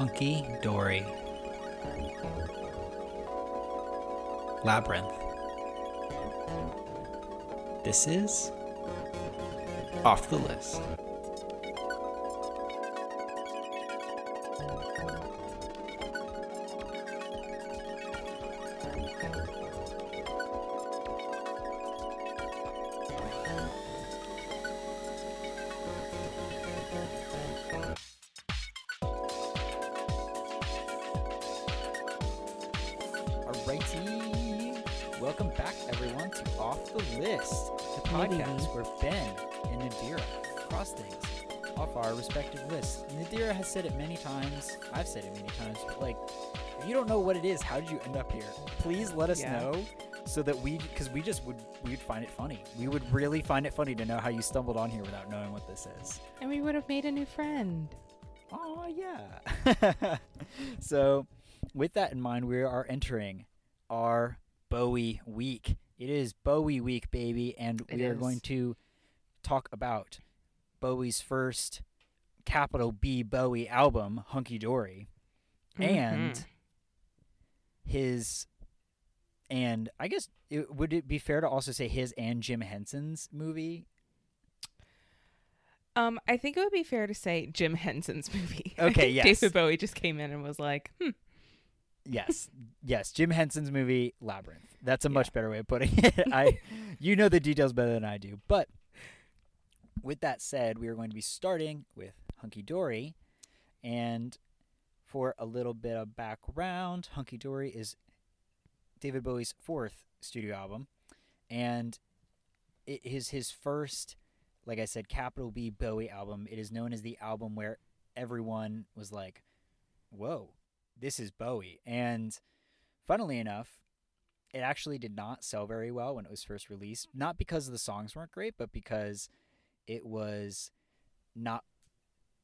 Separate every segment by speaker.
Speaker 1: Hunky Dory. Labyrinth. This is off the list.
Speaker 2: Did you end up here? Please let us
Speaker 3: Yeah.
Speaker 2: know so that we, because we just would, we would find it funny. We would really find it funny to know how you stumbled on here without knowing what this is.
Speaker 3: And we would have made a new friend.
Speaker 2: Oh yeah. so, with that in mind, we are entering our Bowie week. It is Bowie week, baby, and
Speaker 3: It
Speaker 2: we are
Speaker 3: is.
Speaker 2: going to talk about Bowie's first capital B Bowie album, Hunky Dory, and
Speaker 3: Mhm.
Speaker 2: His and I guess it, would it be fair to also say his and Jim Henson's movie?
Speaker 3: Um, I think it would be fair to say Jim Henson's movie.
Speaker 2: Okay, yes.
Speaker 3: David Bowie just came in and was like, hmm,
Speaker 2: Yes, yes, Jim Henson's movie Labyrinth. That's a much better way of putting it. I, you know the details better than I do. But with that said, we are going to be starting with Hunky Dory, and for a little bit of background, Hunky Dory is David Bowie's fourth studio album, and it is his first, like I said, capital B Bowie album. It is known as the album where everyone was like, "Whoa, this is Bowie. And funnily enough, it actually did not sell very well when it was first released. Not because the songs weren't great, but because it was not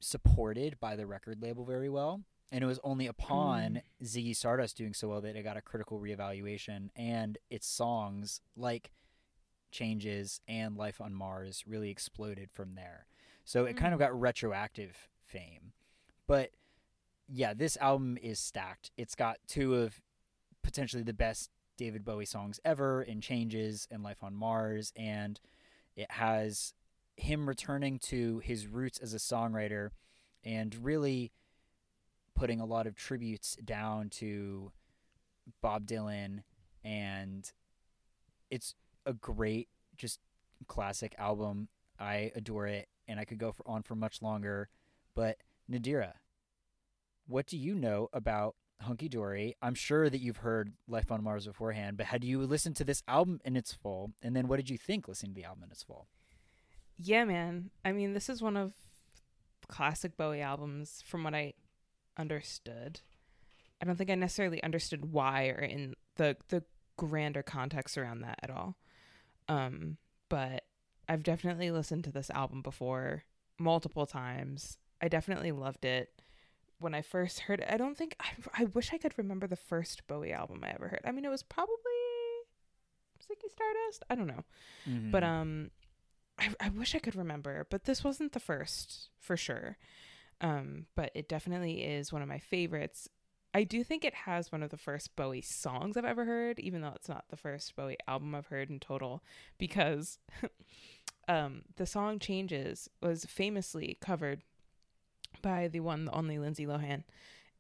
Speaker 2: supported by the record label very well. And it was only upon Ziggy Stardust doing so well that it got a critical reevaluation. And its songs, like Changes and Life on Mars, really exploded from there. So it kind of
Speaker 3: Mm.
Speaker 2: got retroactive fame. But yeah, this album is stacked. It's got two of potentially the best David Bowie songs ever in Changes and Life on Mars. And it has him returning to his roots as a songwriter and really putting a lot of tributes down to Bob Dylan. And it's a great, just classic album. I adore it. And I could go for, on for much longer. But Nadira, what do you know about Hunky Dory? I'm sure that you've heard Life on Mars beforehand, but had you listened to this album in its full? And then what did you think listening to the album in its full?
Speaker 3: yeah, man. I mean, this is one of classic Bowie albums from what I understood. I don't think I necessarily understood why or in the the grander context around that at all. Um, but I've definitely listened to this album before multiple times. I definitely loved it when I first heard it. I don't think I, I wish I could remember the first Bowie album I ever heard. I mean, it was probably Ziggy Stardust. I don't know, but
Speaker 2: Mm-hmm.
Speaker 3: um, I I wish I could remember. But this wasn't the first for sure. Um, but it definitely is one of my favorites. I do think it has one of the first Bowie songs I've ever heard, even though it's not the first Bowie album I've heard in total, because um, the song Changes was famously covered by the one, the only Lindsay Lohan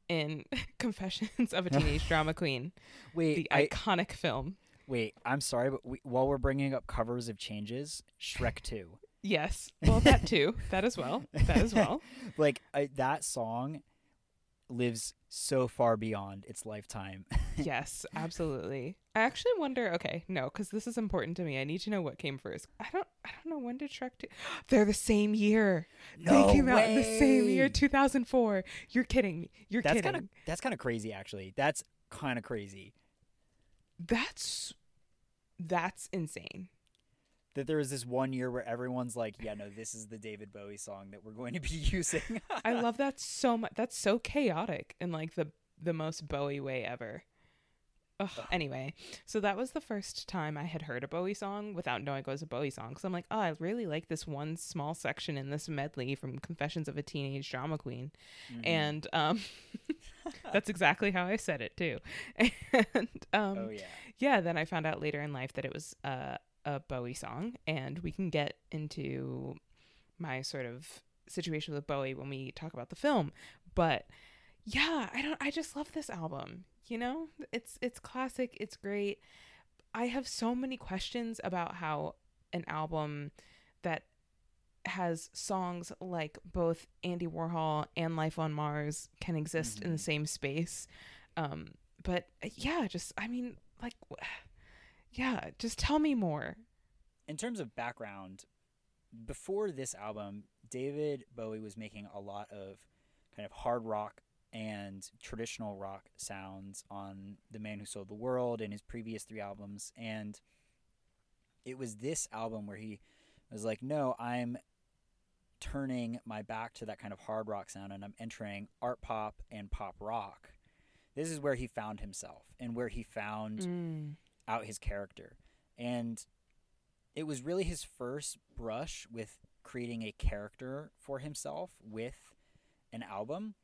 Speaker 3: in Confessions of a Teenage Drama Queen,
Speaker 2: wait,
Speaker 3: the
Speaker 2: I,
Speaker 3: iconic film.
Speaker 2: wait, I'm sorry, but we, while we're bringing up covers of Changes, Shrek 2.
Speaker 3: Yes, well, that too, that as well, that as well.
Speaker 2: like I, that song lives so far beyond its lifetime.
Speaker 3: yes, absolutely. I actually wonder. Okay, no, because this is important to me. I need to know what came first. I don't. I don't know when did Shrek two. They're the same year.
Speaker 2: No
Speaker 3: they came out in the same year, two thousand four. You're kidding me. You're
Speaker 2: that's
Speaker 3: kidding.
Speaker 2: kind of that's kind of crazy actually. That's kind of crazy
Speaker 3: That's that's insane.
Speaker 2: That there was this one year where everyone's like, "Yeah, no, this is the David Bowie song that we're going to be using."
Speaker 3: I love that so much. That's so chaotic in like the the most Bowie way ever. Ugh, anyway, so that was the first time I had heard a Bowie song without knowing it was a Bowie song. So I'm like, oh, I really like this one small section in this medley from Confessions of a Teenage Drama Queen.
Speaker 2: Mhm.
Speaker 3: And um, that's exactly how I said it too. And um,
Speaker 2: oh yeah.
Speaker 3: yeah, then I found out later in life that it was uh, a Bowie song, and we can get into my sort of situation with Bowie when we talk about the film. But yeah, I don't. I just love this album. You know, it's it's classic. It's great. I have so many questions about how an album that has songs like both Andy Warhol and Life on Mars can exist in the
Speaker 2: Mhm.
Speaker 3: same space. Um, but yeah, just I mean, like, yeah, just tell me more.
Speaker 2: in terms of background, before this album, David Bowie was making a lot of kind of hard rock and traditional rock sounds on The Man Who Sold the World and his previous three albums. And it was this album where he was like, no, I'm turning my back to that kind of hard rock sound and I'm entering art pop and pop rock. This is where he found himself and where he found
Speaker 3: Mm.
Speaker 2: Out his character. And it was really his first brush with creating a character for himself with an album.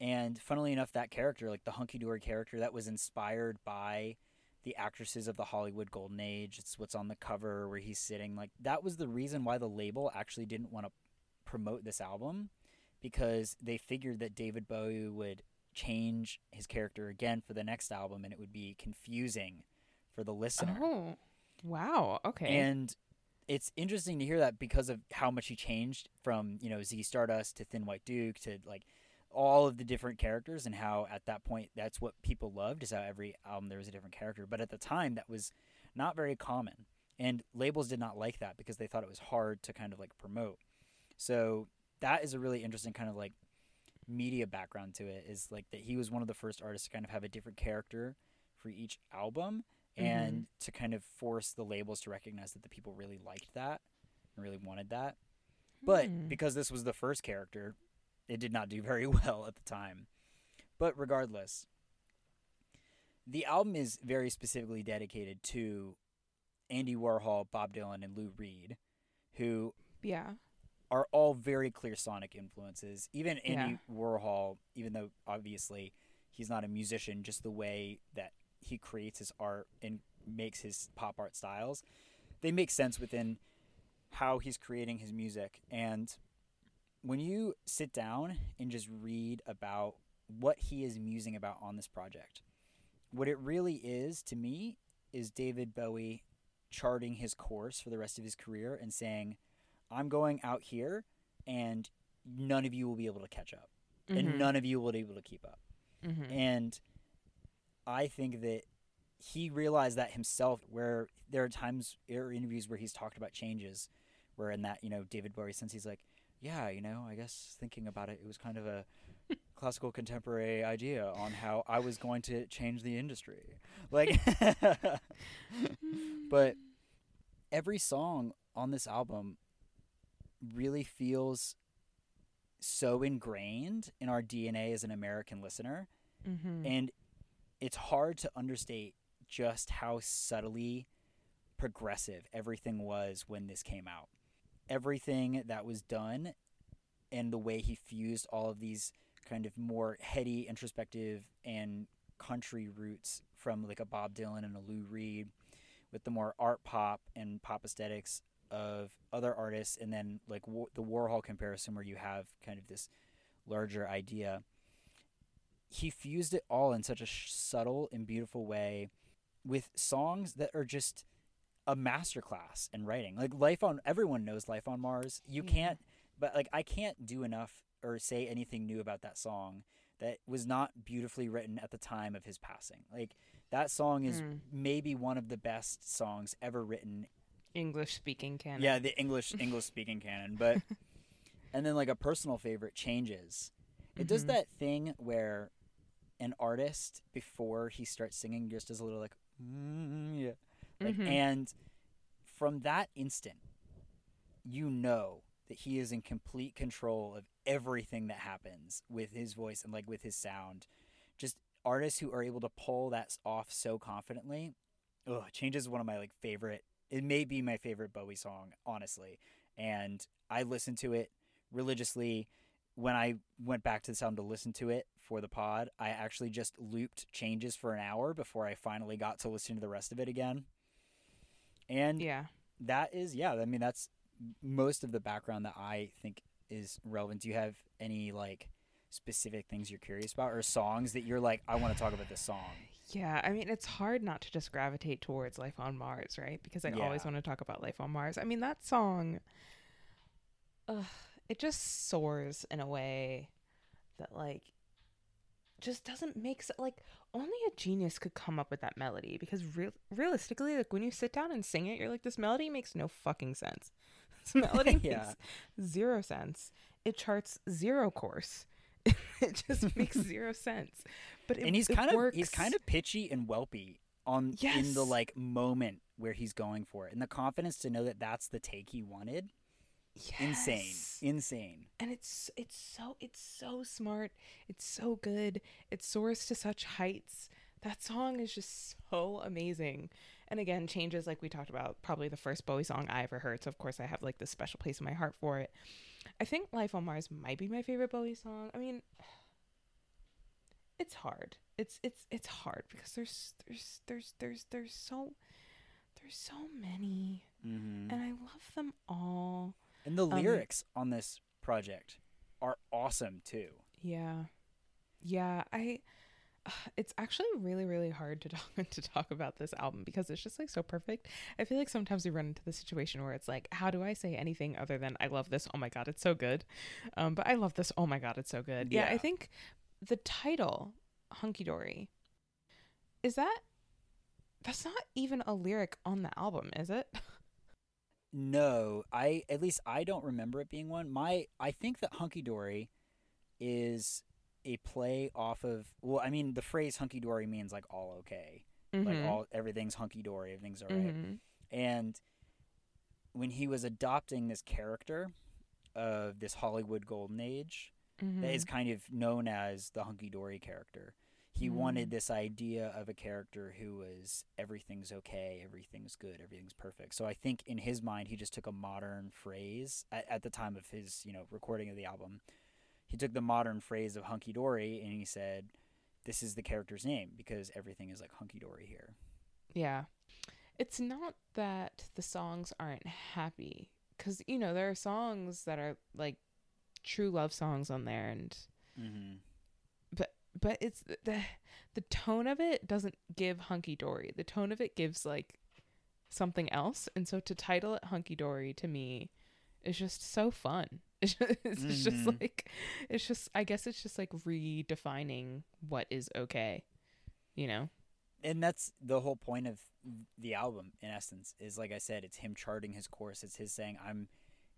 Speaker 2: And funnily enough, that character, like the hunky dory character, that was inspired by the actresses of the Hollywood Golden Age. It's what's on the cover where he's sitting. Like, that was the reason why the label actually didn't want to promote this album because they figured that David Bowie would change his character again for the next album and it would be confusing for the listener.
Speaker 3: Oh, wow. Okay.
Speaker 2: And it's interesting to hear that because of how much he changed from, you know, Ziggy Stardust to Thin White Duke to like all of the different characters and how at that point that's what people loved is how every album there was a different character. But at the time that was not very common. And labels did not like that because they thought it was hard to kind of like promote. So that is a really interesting kind of like media background to it is like that he was one of the first artists to kind of have a different character for each album and to kind of force the labels to recognize that the people really liked that and really wanted that. But
Speaker 3: Hmm.
Speaker 2: because this was the first character, it did not do very well at the time. But regardless, the album is very specifically dedicated to Andy Warhol, Bob Dylan, and Lou Reed, who
Speaker 3: yeah.
Speaker 2: are all very clear sonic influences. Even Andy
Speaker 3: Yeah.
Speaker 2: Warhol, even though obviously he's not a musician, just the way that he creates his art and makes his pop art styles, they make sense within how he's creating his music. And when you sit down and just read about what he is musing about on this project, what it really is to me is David Bowie charting his course for the rest of his career and saying, I'm going out here and none of you will be able to catch up.
Speaker 3: Mhm.
Speaker 2: And none of you will be able to keep up.
Speaker 3: Mhm.
Speaker 2: And I think that he realized that himself where there are times or interviews where he's talked about changes where in that, you know, David Bowie since he's like, Yeah, you know, I guess thinking about it, it was kind of a classical contemporary idea on how I was going to change the industry. Like but every song on this album really feels so ingrained in our DNA as an American listener.
Speaker 3: Mhm.
Speaker 2: And it's hard to understate just how subtly progressive everything was when this came out. Everything that was done and the way he fused all of these kind of more heady, introspective, and country roots from like a Bob Dylan and a Lou Reed with the more art pop and pop aesthetics of other artists, and then like the Warhol comparison where you have kind of this larger idea he fused it all in such a sh- subtle and beautiful way with songs that are just a masterclass in writing. Like Life on everyone knows Life on Mars. You
Speaker 3: Yeah.
Speaker 2: can't but like I can't do enough or say anything new about that song that was not beautifully written at the time of his passing. Like that song is
Speaker 3: Mm.
Speaker 2: maybe one of the best songs ever written
Speaker 3: English speaking canon.
Speaker 2: yeah, the English English speaking canon, but and then like a personal favorite changes. It does
Speaker 3: Mhm.
Speaker 2: that thing where an artist before he starts singing just as a little like mm, yeah, like
Speaker 3: Mhm.
Speaker 2: and from that instant you know that he is in complete control of everything that happens with his voice and like with his sound. Just artists who are able to pull that off so confidently, ugh, Changes is one of my like favorite. It may be my favorite Bowie song, honestly. And I listened to it religiously. When I went back to the sound to listen to it for the pod, I actually just looped Changes for an hour before I finally got to listen to the rest of it again. And
Speaker 3: Yeah.
Speaker 2: that is yeah i mean that's most of the background that i think is relevant do you have any like specific things you're curious about or songs that you're like i want to talk about this song
Speaker 3: Yeah, I mean, it's hard not to just gravitate towards Life on Mars, right? Because I always want to talk about Life on Mars. I mean, that song, ugh, it just soars in a way that, like, just doesn't make sense. Like, only a genius could come up with that melody because real- realistically, like, when you sit down and sing it, you're like, this melody makes no fucking sense. This melody
Speaker 2: Yeah.
Speaker 3: makes zero sense. It charts zero course. it just makes zero sense. But it,
Speaker 2: and he's kind of
Speaker 3: works.
Speaker 2: he's kind of pitchy and whelpy on in the like moment where he's going for it and the confidence to know that that's the take he wanted
Speaker 3: Yes.
Speaker 2: insane.
Speaker 3: And it's it's so it's so smart. It's so good. It soars to such heights. That song is just so amazing. And again changes like we talked about probably the first bowie song i ever heard. So of course i have like this special place in my heart for it. I think life on mars might be my favorite bowie song. I mean it's hard. It's it's it's hard because there's there's there's there's there's so there's so many.
Speaker 2: Mm-hmm.
Speaker 3: and i love them all
Speaker 2: and the
Speaker 3: um,
Speaker 2: lyrics on this project are awesome too
Speaker 3: Yeah. Yeah, I it's actually really really hard to talk to talk about this album because it's just like so perfect. I feel like sometimes we run into the situation where it's like how do I say anything other than I love this. Oh my god, it's so good. Um but I love this. Oh my god, it's so good. Yeah, I think the title Hunky Dory is that that's not even a lyric on the album, is it?
Speaker 2: No, I at least I don't remember it being one. My I think that hunky dory is a play off of well, I mean the phrase hunky dory means like all okay. Like
Speaker 3: Mhm.
Speaker 2: all everything's hunky dory, everything's all right.
Speaker 3: Mhm.
Speaker 2: And when he was adopting this character of this Hollywood golden age that is
Speaker 3: Mhm.
Speaker 2: kind of known as the hunky dory character. He
Speaker 3: Mm.
Speaker 2: wanted this idea of a character who was everything's okay, everything's good, everything's perfect. So I think in his mind, he just took a modern phrase at, at the time of his, you know, recording of the album. He took the modern phrase of hunky dory and he said, "This is the character's name because everything is like hunky dory here."
Speaker 3: Yeah. It's not that the songs aren't happy cuz you know there are songs that are like true love songs on there and
Speaker 2: Mm-hmm.
Speaker 3: But it's the the tone of it doesn't give hunky dory. The tone of it gives like something else and so to title it hunky dory to me is just so fun. It's just, it's just
Speaker 2: Mhm.
Speaker 3: like it's just I guess it's just like redefining what is okay. You know?
Speaker 2: and that's the whole point of the album in essence is like i said it's him charting his course it's his saying i'm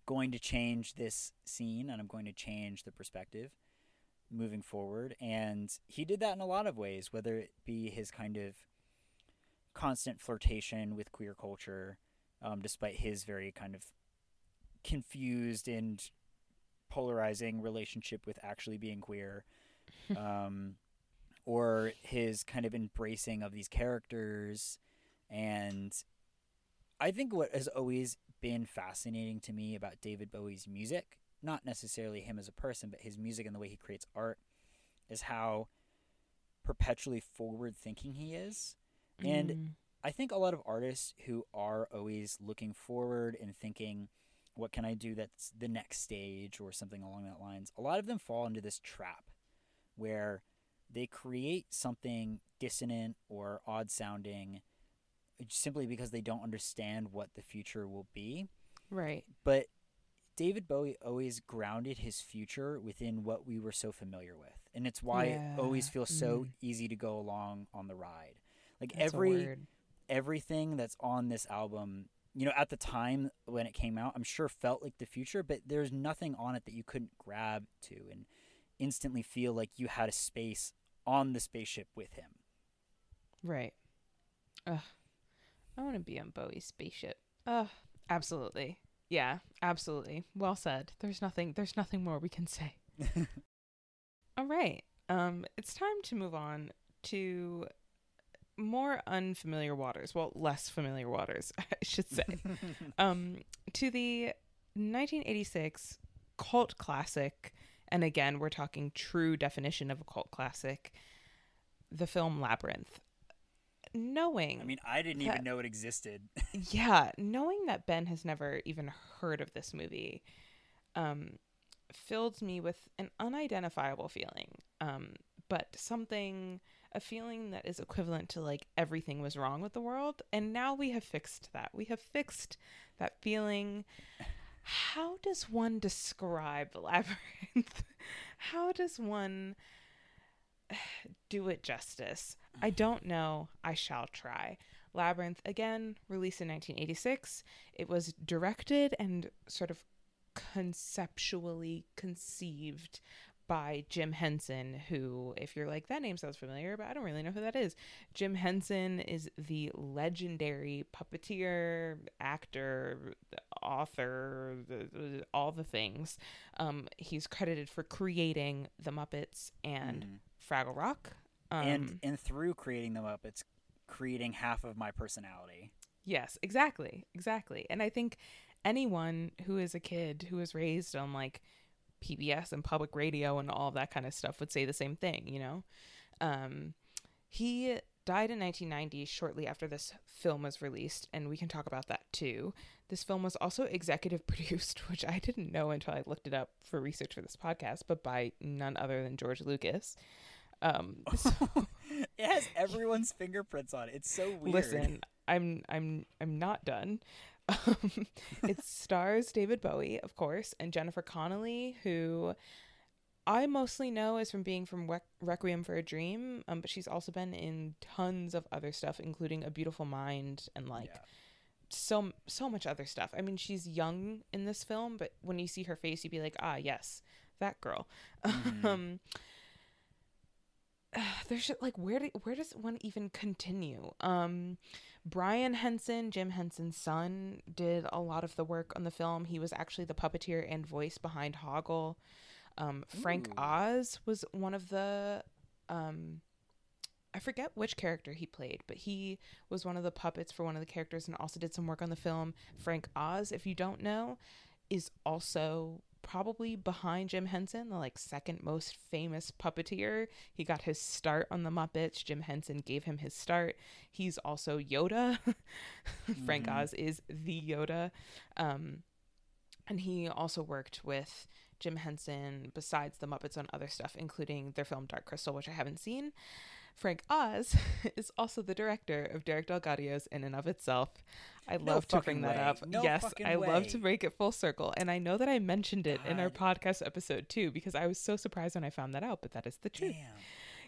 Speaker 2: going to change this scene and i'm going to change the perspective moving forward and he did that in a lot of ways whether it be his kind of constant flirtation with queer culture um, despite his very kind of confused and polarizing relationship with actually being queer um, or his kind of embracing of these characters. And i think what has always been fascinating to me about david bowie's music not necessarily him as a person but his music and the way he creates art is how perpetually forward thinking he is and
Speaker 3: Mm.
Speaker 2: I think a lot of artists who are always looking forward and thinking, what can I do that's the next stage or something along that lines, a lot of them fall into this trap where they create something dissonant or odd sounding simply because they don't understand what the future will be.
Speaker 3: right.
Speaker 2: But David Bowie always grounded his future within what we were so familiar with. And it's why
Speaker 3: Yeah.
Speaker 2: it always feels so
Speaker 3: Mm.
Speaker 2: easy to go along on the ride. Like
Speaker 3: That's
Speaker 2: every everything that's on this album, you know, at the time when it came out, I'm sure felt like the future, but there's nothing on it that you couldn't grab to and instantly feel like you had a space on the spaceship with him.
Speaker 3: Right. Ugh. I want to be on Bowie's spaceship. Ugh. Absolutely. Yeah, absolutely. Well said. There's nothing there's nothing more we can say. All right. Um it's time to move on to more unfamiliar waters. Well, less familiar waters, I should say. um, to the 1986 cult classic, and again, we're talking true definition of a cult classic, the film Labyrinth. Knowing,
Speaker 2: I mean, I didn't
Speaker 3: That-
Speaker 2: even know it existed.
Speaker 3: yeah, knowing that Ben has never even heard of this movie, um, filled me with an unidentifiable feeling. Um, but something, a feeling that is equivalent to like everything was wrong with the world. And now we have fixed that. We have fixed that feeling. How does one describe Labyrinth? How does one do it justice? I don't know. I shall try. Labyrinth, again, released in 1986. It was directed and sort of conceptually conceived by Jim Henson, who, if you're like, that name sounds familiar, but I don't really know who that is. Jim Henson is the legendary puppeteer, actor, author, all the things. Um, he's credited for creating The Muppets and
Speaker 2: Mhm.
Speaker 3: Fraggle Rock. Um,
Speaker 2: and and through creating them up, it's creating half of my personality.
Speaker 3: Yes, exactly. Exactly. And I think anyone who is a kid who was raised on like PBS and public radio and all of that kind of stuff would say the same thing, you know? Um, he died in 1990 shortly after this film was released, and we can talk about that too. This film was also executive produced, which I didn't know until I looked it up for research for this podcast, but by none other than George Lucas. Um, so-
Speaker 2: it has everyone's fingerprints on it. It's so weird.
Speaker 3: Listen, I'm I'm I'm not done. Um, it stars David Bowie, of course, and Jennifer Connelly, who I mostly know is from being from Requ- Requiem for a Dream, um, but she's also been in tons of other stuff, including A Beautiful Mind and like
Speaker 2: Yeah.
Speaker 3: so so much other stuff. I mean, she's young in this film, but when you see her face, you'd be like, ah, yes, that girl.
Speaker 2: Mhm.
Speaker 3: there's just, like where do, where does one even continue? Um, Brian Henson, Jim Henson's son, did a lot of the work on the film. He was actually the puppeteer and voice behind Hoggle. Um, Frank
Speaker 2: Ooh.
Speaker 3: Oz was one of the um, I forget which character he played, but he was one of the puppets for one of the characters and also did some work on the film. Frank Oz, if you don't know, is also probably behind Jim Henson, the like second most famous puppeteer. He got his start on the Muppets. Jim Henson gave him his start. He's also Yoda. Frank
Speaker 2: Mhm.
Speaker 3: Oz is the Yoda. Um, and he also worked with Jim Henson besides the Muppets on other stuff, including their film Dark Crystal, which I haven't seen. Frank Oz is also the director of Derek DelGaudio's In and of Itself. I
Speaker 2: No
Speaker 3: love to bring that
Speaker 2: way.
Speaker 3: up.
Speaker 2: No
Speaker 3: yes, I love to
Speaker 2: way.
Speaker 3: break it full circle. And I know that I mentioned it in our podcast episode too, because I was so surprised when I found that out, but that is the truth.
Speaker 2: Damn.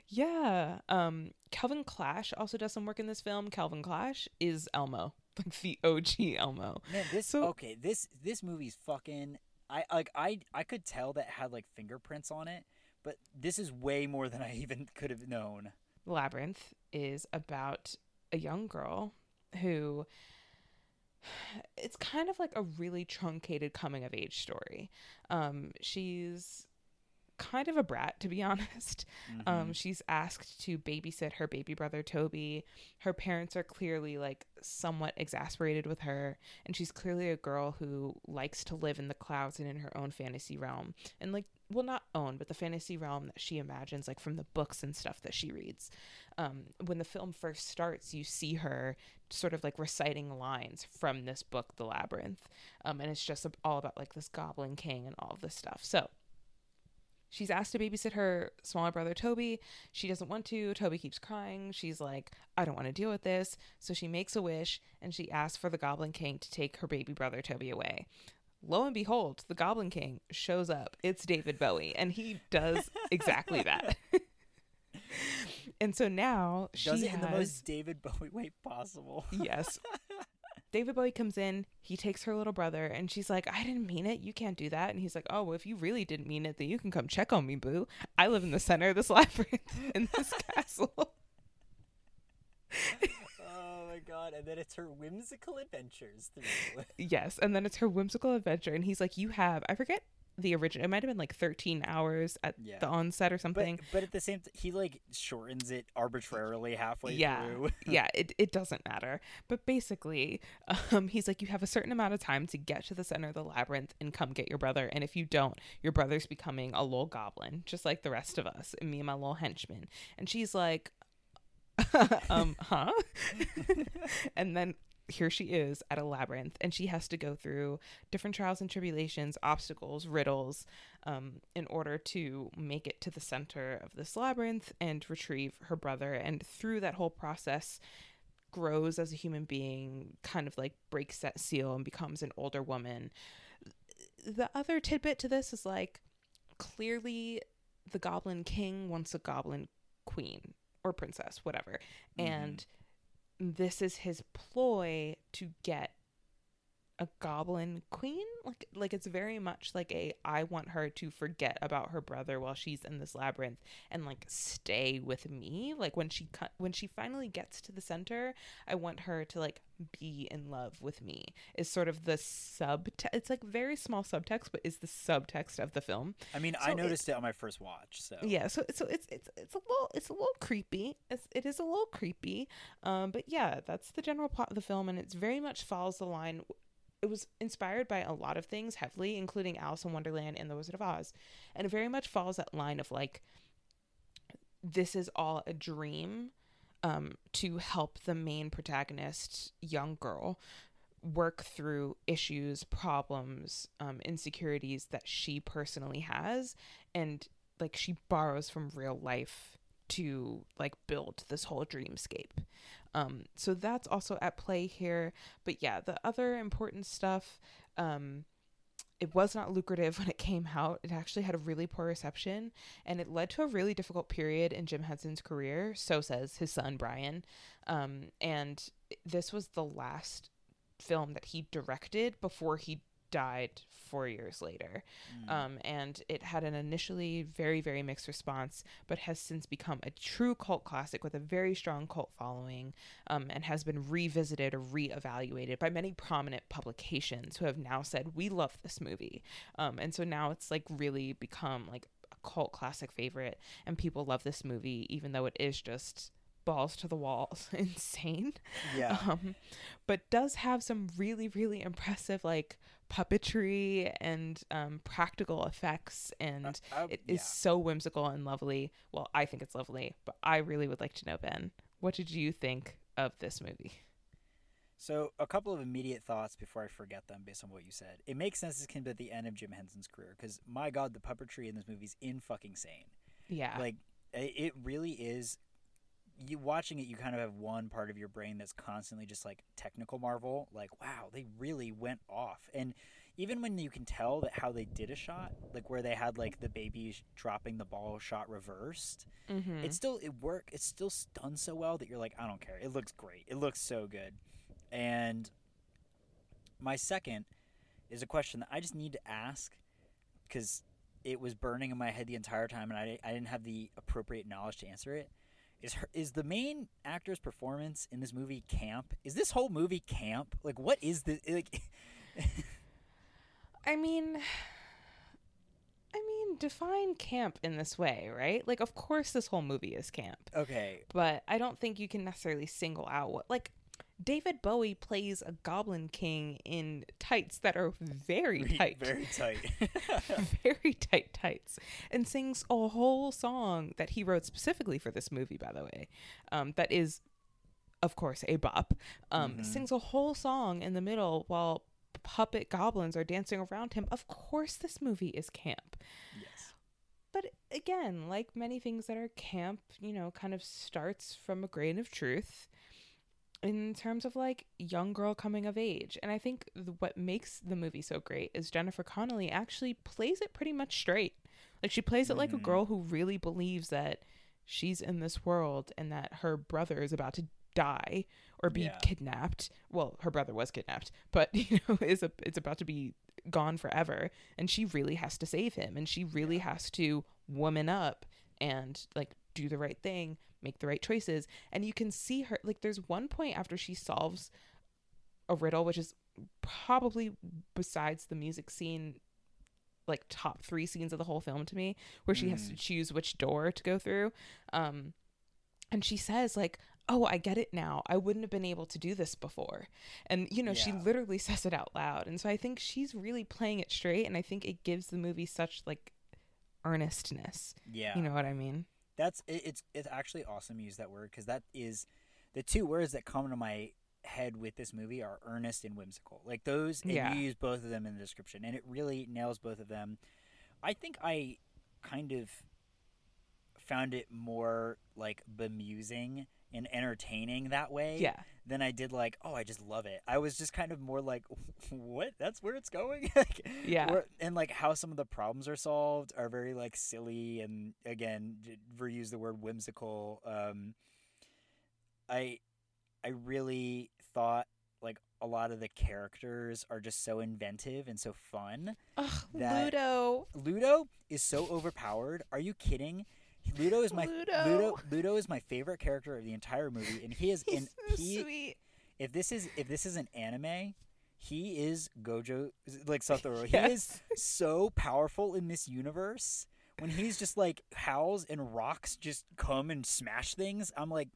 Speaker 3: Yeah. Um Calvin Clash also does some work in this film. Calvin Clash is Elmo. Like the OG Elmo.
Speaker 2: Man, this
Speaker 3: So-
Speaker 2: okay. This this movie's fucking. I like I I could tell that it had like fingerprints on it, but this is way more than I even could have known.
Speaker 3: Labyrinth is about a young girl who it's kind of like a really truncated coming of age story. Um, she's kind of a brat, to be honest. Um,
Speaker 2: Mhm.
Speaker 3: she's asked to babysit her baby brother Toby. Her parents are clearly like somewhat exasperated with her, and she's clearly a girl who likes to live in the clouds and in her own fantasy realm. And like, well, not own, but the fantasy realm that she imagines, like from the books and stuff that she reads. Um, when the film first starts, you see her sort of like reciting lines from this book, The Labyrinth, um, and it's just all about like this Goblin King and all of this stuff. So she's asked to babysit her smaller brother Toby. She doesn't want to. Toby keeps crying. She's like, I don't want to deal with this. So she makes a wish and she asks for the Goblin King to take her baby brother Toby away. Lo and behold, the Goblin King shows up. It's David Bowie, and he does exactly that. and so now she
Speaker 2: Does it
Speaker 3: has
Speaker 2: in the most David Bowie way possible.
Speaker 3: yes. David Bowie comes in, he takes her little brother, and she's like, I didn't mean it. You can't do that. And he's like, Oh, well, if you really didn't mean it, then you can come check on me, boo. I live in the center of this labyrinth in this castle.
Speaker 2: God! And then it's her whimsical adventures through.
Speaker 3: yes. And then it's her whimsical adventure. And he's like, You have, I forget the original. It might have been like 13 hours at
Speaker 2: Yeah.
Speaker 3: the onset or something.
Speaker 2: but at the same time, he like shortens it arbitrarily halfway
Speaker 3: yeah
Speaker 2: through.
Speaker 3: yeah it, it doesn't matter but basically um he's like you have a certain amount of time to get to the center of the labyrinth and come get your brother and if you don't your brother's becoming a little goblin just like the rest of us and me and my little henchman and she's like um huh? And then here she is at a labyrinth and she has to go through different trials and tribulations obstacles riddles um, in order to make it to the center of this labyrinth and retrieve her brother. And through that whole process grows as a human being kind of like breaks that seal and becomes an older woman. The other tidbit to this is like clearly the goblin king wants a goblin queen or princess whatever
Speaker 2: Mhm.
Speaker 3: and this is his ploy to get a goblin queen like like it's very much like a i want her to forget about her brother while she's in this labyrinth and like stay with me. Like when she cut when she finally gets to the center i want her to like be in love with me is sort of the sub it's like very small subtext but is the subtext of the film.
Speaker 2: I mean,
Speaker 3: So
Speaker 2: I
Speaker 3: it-
Speaker 2: noticed it on my first watch. So.
Speaker 3: Yeah so so it's it's it's a little it's a little creepy. It's, it is a little creepy um but yeah that's the general plot of the film and it's very much follows the line it was inspired by a lot of things heavily including alice in wonderland and the wizard of oz. And it very much follows that line of like this is all a dream um to help the main protagonist young girl work through issues problems um insecurities that she personally has and like she borrows from real life to like build this whole dreamscape um so that's also at play here. But yeah the other important stuff um it was not lucrative when it came out. It actually had a really poor reception and it led to a really difficult period in jim henson's career. So says his son brian. Um and this was the last film that he directed before he died four years later
Speaker 2: Mm.
Speaker 3: um, and it had an initially very very mixed response but has since become a true cult classic with a very strong cult following um, and has been revisited or reevaluated by many prominent publications who have now said we love this movie um, and so now it's like really become like a cult classic favorite and people love this movie even though it is just balls to the walls insane
Speaker 2: yeah.
Speaker 3: um, but does have some really really impressive like puppetry and um, practical effects and
Speaker 2: I-
Speaker 3: it is
Speaker 2: yeah.
Speaker 3: so whimsical and lovely well i think it's lovely but i really would like to know ben what did you think of this movie
Speaker 2: So, a couple of immediate thoughts before I forget them based on what you said. It makes sense this came at the end of Jim Henson's career because, my God, the puppetry in this movie is in fucking sane.
Speaker 3: yeah
Speaker 2: Like, it really is. You watching it, you kind of have one part of your brain that's constantly just like technical marvel. Like, wow, they really went off. And even when you can tell that how they did a shot, like where they had like the baby sh- dropping the ball shot reversed,
Speaker 3: mm-hmm.
Speaker 2: it still it work it's still done so well that you're like i don't care it looks great it looks so good and my second is a question that i just need to ask because it was burning in my head the entire time and I, I didn't have the appropriate knowledge to answer it is her is the main actor's performance in this movie camp? Is this whole movie camp? Like what is the like
Speaker 3: i mean i mean define camp in this way right? Like of course this whole movie is camp.
Speaker 2: Okay.
Speaker 3: But I don't think you can necessarily single out what like David Bowie plays a Goblin King in tights that are very tight,
Speaker 2: very tight
Speaker 3: very tight tights, and sings a whole song that he wrote specifically for this movie. By the way, um, that is, of course, a bop. Um,
Speaker 2: Mhm.
Speaker 3: Sings a whole song in the middle while puppet goblins are dancing around him. Of course, this movie is camp.
Speaker 2: yes
Speaker 3: But again, like many things that are camp, you know, kind of starts from a grain of truth in terms of like young girl coming of age. And I think th- what makes the movie so great is Jennifer Connelly actually plays it pretty much straight. Like she plays it like a
Speaker 2: Mhm.
Speaker 3: girl who really believes that she's in this world and that her brother is about to die or be
Speaker 2: Yeah.
Speaker 3: kidnapped. Well, her brother was kidnapped, but you know, is a, it's about to be gone forever and she really has to save him and she really has to woman up and like do the right thing, make the right choices. And you can see her like there's one point after she solves a riddle which is probably besides the music scene like top three scenes of the whole film to me, where she has to
Speaker 2: Mm.
Speaker 3: choose which door to go through. Um, and she says like, "Oh, I get it now. I wouldn't have been able to do this before." And you know, she literally says it out loud. And so I think she's really playing it straight, and I think it gives the movie such like earnestness.
Speaker 2: Yeah.
Speaker 3: You know what I mean?
Speaker 2: That's it, it's it's actually awesome you use that word because that is the two words that come to my head with this movie are earnest and whimsical. Like those, and
Speaker 3: Yeah.
Speaker 2: you use both of them in the description, and it really nails both of them. I think I kind of found it more like bemusing and entertaining that way
Speaker 3: Yeah.
Speaker 2: Than I did like, oh, I just love it. I was just kind of more like, what? That's where it's going. like,
Speaker 3: Yeah.
Speaker 2: and like how some of the problems are solved are very like silly and again, reuse the word whimsical. Um, I, I really thought like a lot of the characters are just so inventive and so fun.
Speaker 3: Ugh, Ludo.
Speaker 2: Ludo is so overpowered. Are you kidding? Ludo is my
Speaker 3: Ludo.
Speaker 2: Ludo. Ludo is my favorite character of the entire movie, and he is in.
Speaker 3: He's so
Speaker 2: He
Speaker 3: sweet.
Speaker 2: if this is if this is an anime, he is Gojo like Satoru. He is so powerful in this universe. When he's just like howls and rocks just come and smash things, I'm like,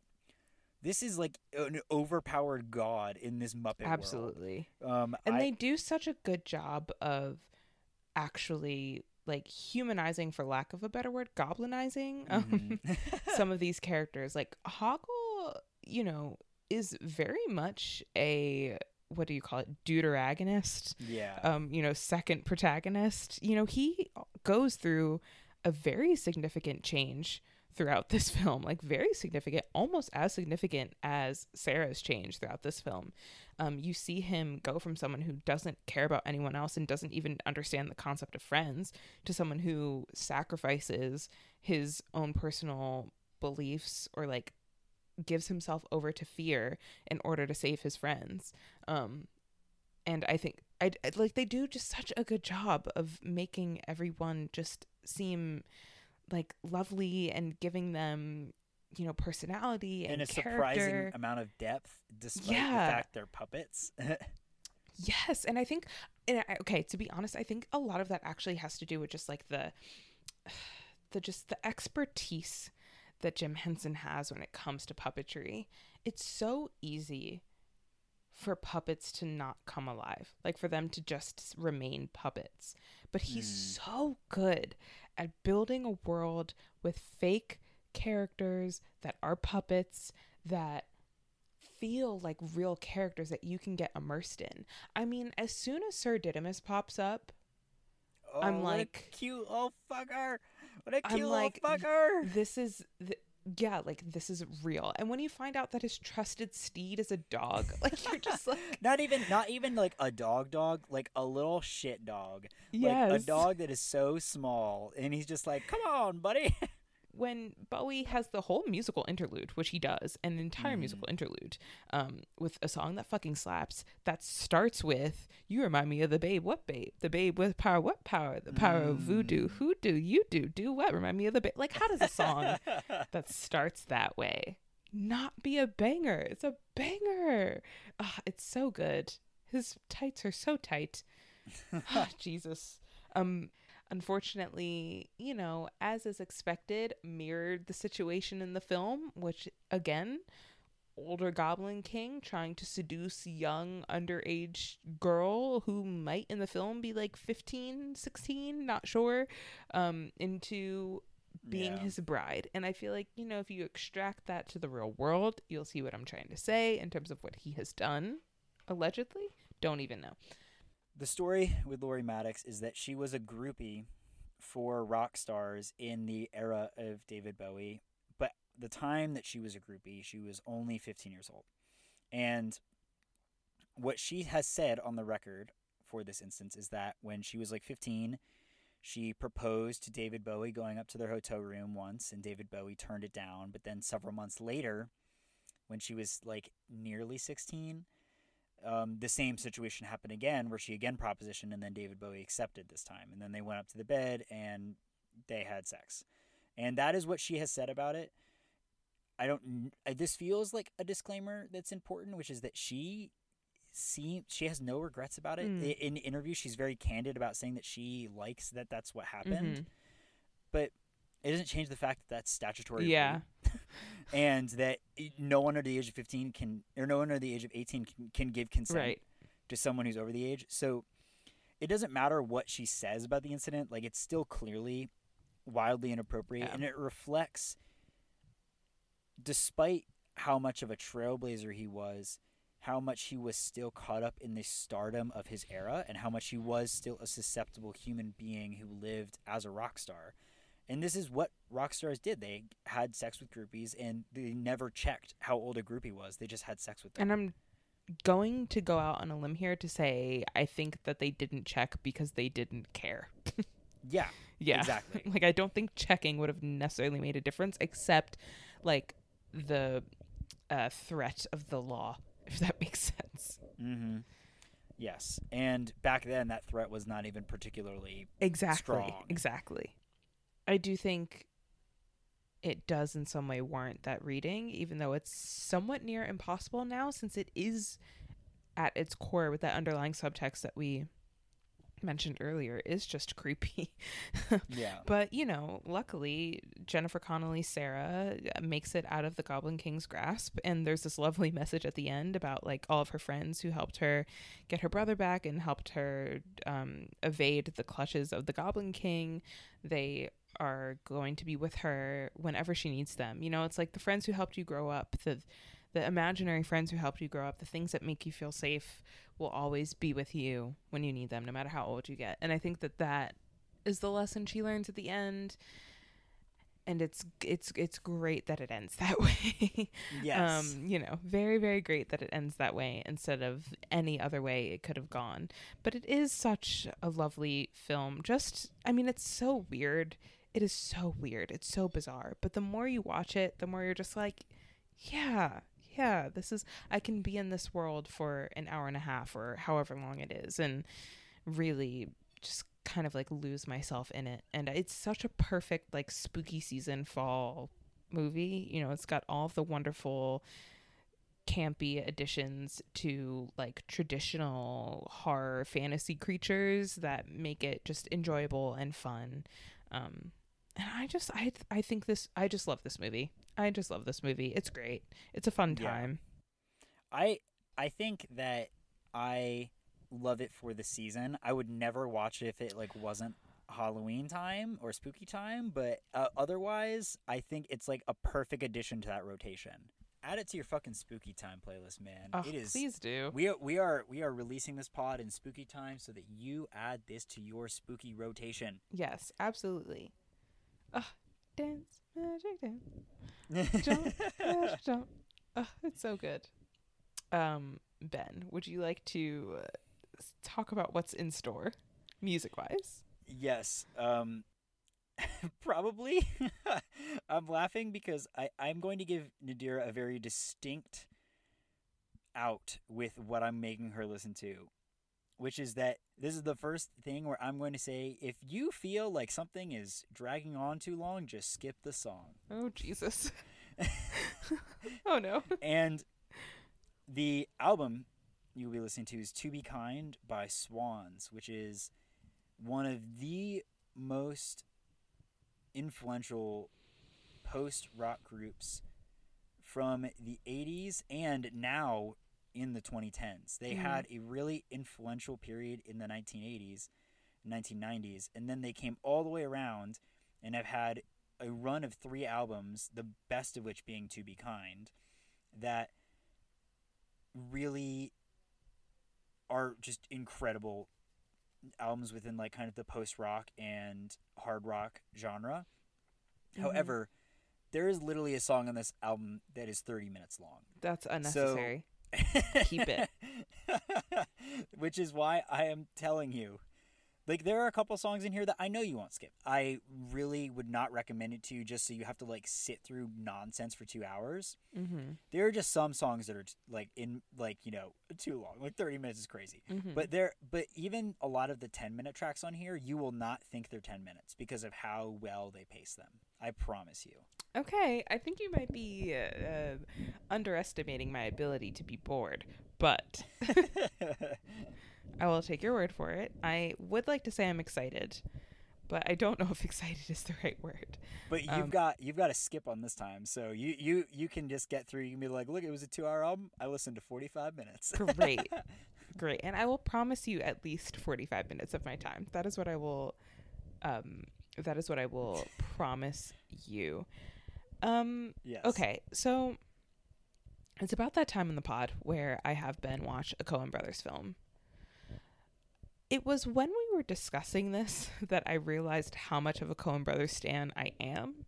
Speaker 2: this is like an overpowered god in this Muppet world.
Speaker 3: Absolutely.
Speaker 2: Um,
Speaker 3: And
Speaker 2: I-
Speaker 3: they do such a good job of actually like humanizing for lack of a better word goblinizing um,
Speaker 2: Mhm.
Speaker 3: some of these characters like hoggle you know is very much a what do you call it deuteragonist
Speaker 2: yeah.
Speaker 3: um you know second protagonist you know he goes through a very significant change throughout this film like very significant almost as significant as sarah's change throughout this film. Um you see him go from someone who doesn't care about anyone else and doesn't even understand the concept of friends to someone who sacrifices his own personal beliefs or like gives himself over to fear in order to save his friends. Um and i think I, like they do just such a good job of making everyone just seem like lovely and giving them you know personality and,
Speaker 2: and a
Speaker 3: character.
Speaker 2: surprising amount of depth, despite the fact they're puppets.
Speaker 3: Yes, and I think, and I, okay, to be honest, I think a lot of that actually has to do with just like the, the just the expertise that Jim Henson has when it comes to puppetry. It's so easy for puppets to not come alive, like for them to just remain puppets. But he's
Speaker 2: Mm.
Speaker 3: so good at building a world with fake characters that are puppets that feel like real characters that you can get immersed in. I mean, as soon as Sir Didymus pops up,
Speaker 2: oh,
Speaker 3: I'm like-
Speaker 2: cute old fucker. What a
Speaker 3: I'm
Speaker 2: cute little
Speaker 3: like,
Speaker 2: fucker.
Speaker 3: this is th- yeah, like this is real. And when you find out that his trusted steed is a dog, like you're just like
Speaker 2: Not even, not even like a dog, dog, like a little shit dog.
Speaker 3: yes.
Speaker 2: Like a dog that is so small, and he's just like, "Come on, buddy."
Speaker 3: when Bowie has the whole musical interlude, which he does, an entire
Speaker 2: Mhm.
Speaker 3: musical interlude, um, with a song that fucking slaps, that starts with "You remind me of the babe, what babe? The babe with power, what power? The power of voodoo.
Speaker 2: Mm.
Speaker 3: Who do you do? Do what? Remind me of the babe." Like, how does a song that starts that way not be a banger? It's a banger. Ah, it's so good. His tights are so tight. Ah, Jesus. Um unfortunately, you know, as is expected, mirrored the situation in the film, which again, older goblin king trying to seduce young underage girl who might in the film be like 15, 16, not sure, um into being
Speaker 2: Yeah.
Speaker 3: his bride. And I feel like, you know, if you extract that to the real world, you'll see what I'm trying to say in terms of what he has done allegedly. Don't even know.
Speaker 2: The story with Lori Mattix is that she was a groupie for rock stars in the era of David Bowie, but the time that she was a groupie, she was only 15 years old. And what she has said on the record for this instance is that when she was like 15, she proposed to David Bowie going up to their hotel room once, and David Bowie turned it down. But then several months later, when she was like nearly 16, um, the same situation happened again where she again propositioned and then David Bowie accepted this time. And then they went up to the bed and they had sex. And that is what she has said about it. I don't, this feels like a disclaimer that's important, which is that she seems, she has no regrets about it.
Speaker 3: Mm.
Speaker 2: In interviews, she's very candid about saying that she likes that that's what happened.
Speaker 3: Mhm.
Speaker 2: But it doesn't change the fact that that's statutory.
Speaker 3: Yeah.
Speaker 2: and that no one under the age of 15 can, or no one under the age of 18 can, can give consent
Speaker 3: Right.
Speaker 2: to someone who's over the age. So it doesn't matter what she says about the incident. Like it's still clearly wildly inappropriate,
Speaker 3: Yeah.
Speaker 2: and it reflects, despite how much of a trailblazer he was, how much he was still caught up in the stardom of his era, and how much he was still a susceptible human being who lived as a rock star. And this is what rock stars did. They had sex with groupies, and they never checked how old a groupie was. They just had sex with them.
Speaker 3: And I'm going to go out on a limb here to say I think that they didn't check because they didn't care.
Speaker 2: yeah,
Speaker 3: Yeah.
Speaker 2: Exactly.
Speaker 3: like I don't think checking would have necessarily made a difference except like the uh, threat of the law, if that makes sense.
Speaker 2: Mm-hmm. Yes, and back then that threat was not even particularly.
Speaker 3: Exactly.
Speaker 2: Strong.
Speaker 3: Exactly. I do think it does in some way warrant that reading, even though it's somewhat near impossible now, since it is at its core with that underlying subtext that we mentioned earlier is just creepy.
Speaker 2: Yeah.
Speaker 3: But, you know, luckily, Jennifer Connelly, Sarah, uh, makes it out of the Goblin King's grasp. And there's this lovely message at the end about, like, all of her friends who helped her get her brother back and helped her um, evade the clutches of the Goblin King. They are going to be with her whenever she needs them. You know, it's like the friends who helped you grow up, the the imaginary friends who helped you grow up, the things that make you feel safe will always be with you when you need them, no matter how old you get. And I think that that is the lesson she learns at the end. And it's it's it's great that it ends that way.
Speaker 2: Yes.
Speaker 3: Um, you know, very very great that it ends that way instead of any other way it could have gone. But it is such a lovely film. Just I mean, it's so weird. It is so weird. It's so bizarre. But the more you watch it, the more you're just like, yeah, yeah, this is I can be in this world for an hour and a half or however long it is and really just kind of like lose myself in it. And it's such a perfect like spooky season fall movie. You know, it's got all the wonderful campy additions to like traditional horror fantasy creatures that make it just enjoyable and fun. Um and I just I I think this I just love this movie. I just love this movie. It's great. It's a fun
Speaker 2: Yeah.
Speaker 3: time.
Speaker 2: I I think that I love it for the season. I would never watch it if it like wasn't Halloween time or spooky time, but uh, otherwise, I think it's like a perfect addition to that rotation. Add it to your fucking spooky time playlist, man.
Speaker 3: Oh,
Speaker 2: it is.
Speaker 3: please do.
Speaker 2: We are, we are we are releasing this pod in spooky time so that you add this to your spooky rotation.
Speaker 3: Yes, absolutely. Ugh, dance, magic dance, jump, magic jump. Ugh, it's so good. Um, Ben, would you like to uh, talk about what's in store, music wise?
Speaker 2: Yes. Um probably. I'm laughing because I, I'm going to give Nadira a very distinct out with what I'm making her listen to. Which is that this is the first thing where I'm going to say if you feel like something is dragging on too long, just skip the song.
Speaker 3: Oh Jesus! oh no!
Speaker 2: and the album you'll be listening to is To Be Kind by Swans, which is one of the most influential post rock groups from the 80s and now in the 2010s. They
Speaker 3: Mhm.
Speaker 2: had a really influential period in the 1980s, 1990s, and then they came all the way around and have had a run of three albums, the best of which being To Be Kind, that really are just incredible albums within like kind of the post rock and hard rock genre.
Speaker 3: Mhm.
Speaker 2: However, there is literally a song on this album that is 30 minutes long.
Speaker 3: That's unnecessary. Keep it.
Speaker 2: Which is why I am telling you. Like there are a couple songs in here that I know you won't skip. I really would not recommend it to you just so you have to like sit through nonsense for 2 hours.
Speaker 3: mm-hmm.
Speaker 2: There are just some songs that are like in like, you know, too long. Like 30 minutes is crazy.
Speaker 3: Mm-hmm.
Speaker 2: But there but even a lot of the 10 minute tracks on here, you will not think they're 10 minutes because of how well they pace them. I promise you.
Speaker 3: Okay, I think you might be uh, uh, underestimating my ability to be bored, but I will take your word for it. I would like to say I'm excited, but I don't know if excited is the right word.
Speaker 2: But you've
Speaker 3: Um,
Speaker 2: got you've got to skip on this time, so you you you can just get through. You can be like, look, it was a two-hour album. I listened to forty-five minutes.
Speaker 3: Great. Great. And I will promise you at least 45 minutes of my time. That is what I will um that is what I will promise you. Um
Speaker 2: yes.
Speaker 3: okay. So it's about that time in the pod where I have Ben watch a Coen Brothers film. It was when we were discussing this that I realized how much of a Coen Brothers stan I am.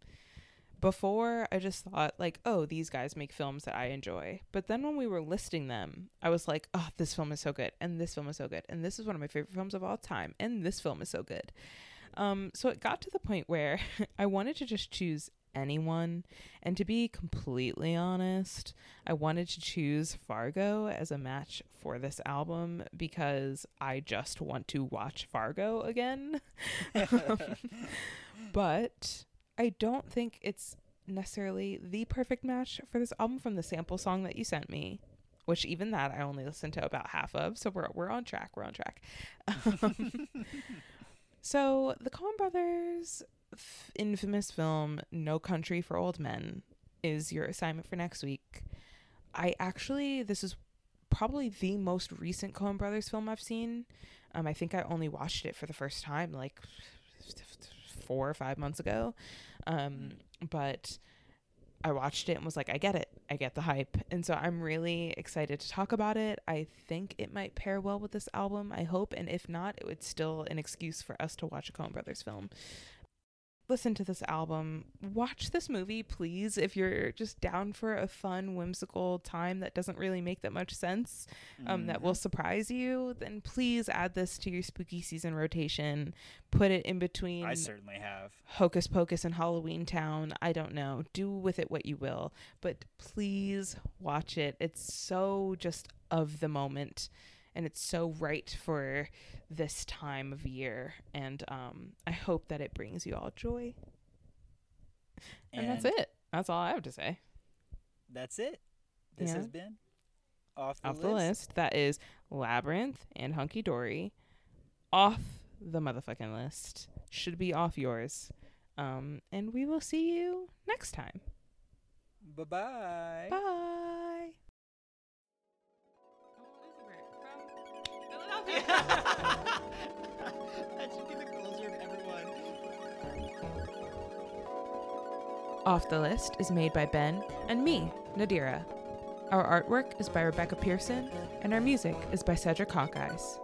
Speaker 3: Before, I just thought, like, oh, these guys make films that I enjoy. But then when we were listing them, I was like, oh, this film is so good, and this film is so good, and this is one of my favorite films of all time, and this film is so good. Um, so it got to the point where I wanted to just choose anyone. And to be completely honest, I wanted to choose Fargo as a match for this album because I just want to watch Fargo again. but I don't think it's necessarily the perfect match for this album from the sample song that you sent me. Which even that I only listened to about half of, so we're we're on track. We're on track. Um, so the Coen Brothers' f- infamous film "No Country for Old Men" is your assignment for next week. I actually this is probably the most recent Coen Brothers film I've seen. Um, I think I only watched it for the first time like four or five months ago. Um, but I watched it and was like, I get it. I get the hype. And so I'm really excited to talk about it. I think it might pair well with this album, I hope. And if not, it would still an excuse for us to watch a Coen Brothers film. Listen to this album. Watch this movie, please, if you're just down for a fun, whimsical time that doesn't really make that much sense, um, that will surprise you. Then please add this to your spooky season rotation. Put it in between
Speaker 2: I certainly have.
Speaker 3: Hocus Pocus and Halloween Town. I don't know. Do with it what you will, but please watch it. It's so just of the moment and it's so right for this time of year and um I hope that it brings you all joy. And, that's it. That's all I have to say.
Speaker 2: That's it. This
Speaker 3: Yeah.
Speaker 2: has been off the
Speaker 3: off
Speaker 2: list.
Speaker 3: the list, that is Labyrinth and Hunky Dory. Off the motherfucking list. Should be off yours. Um and we will see you next time.
Speaker 2: Bye bye
Speaker 3: bye.
Speaker 2: That should be the of everyone.
Speaker 3: Off the List is made by Ben and me, Nadira. Our artwork is by Rebecca Pearson, and our music is by Cedric Hawkeyes.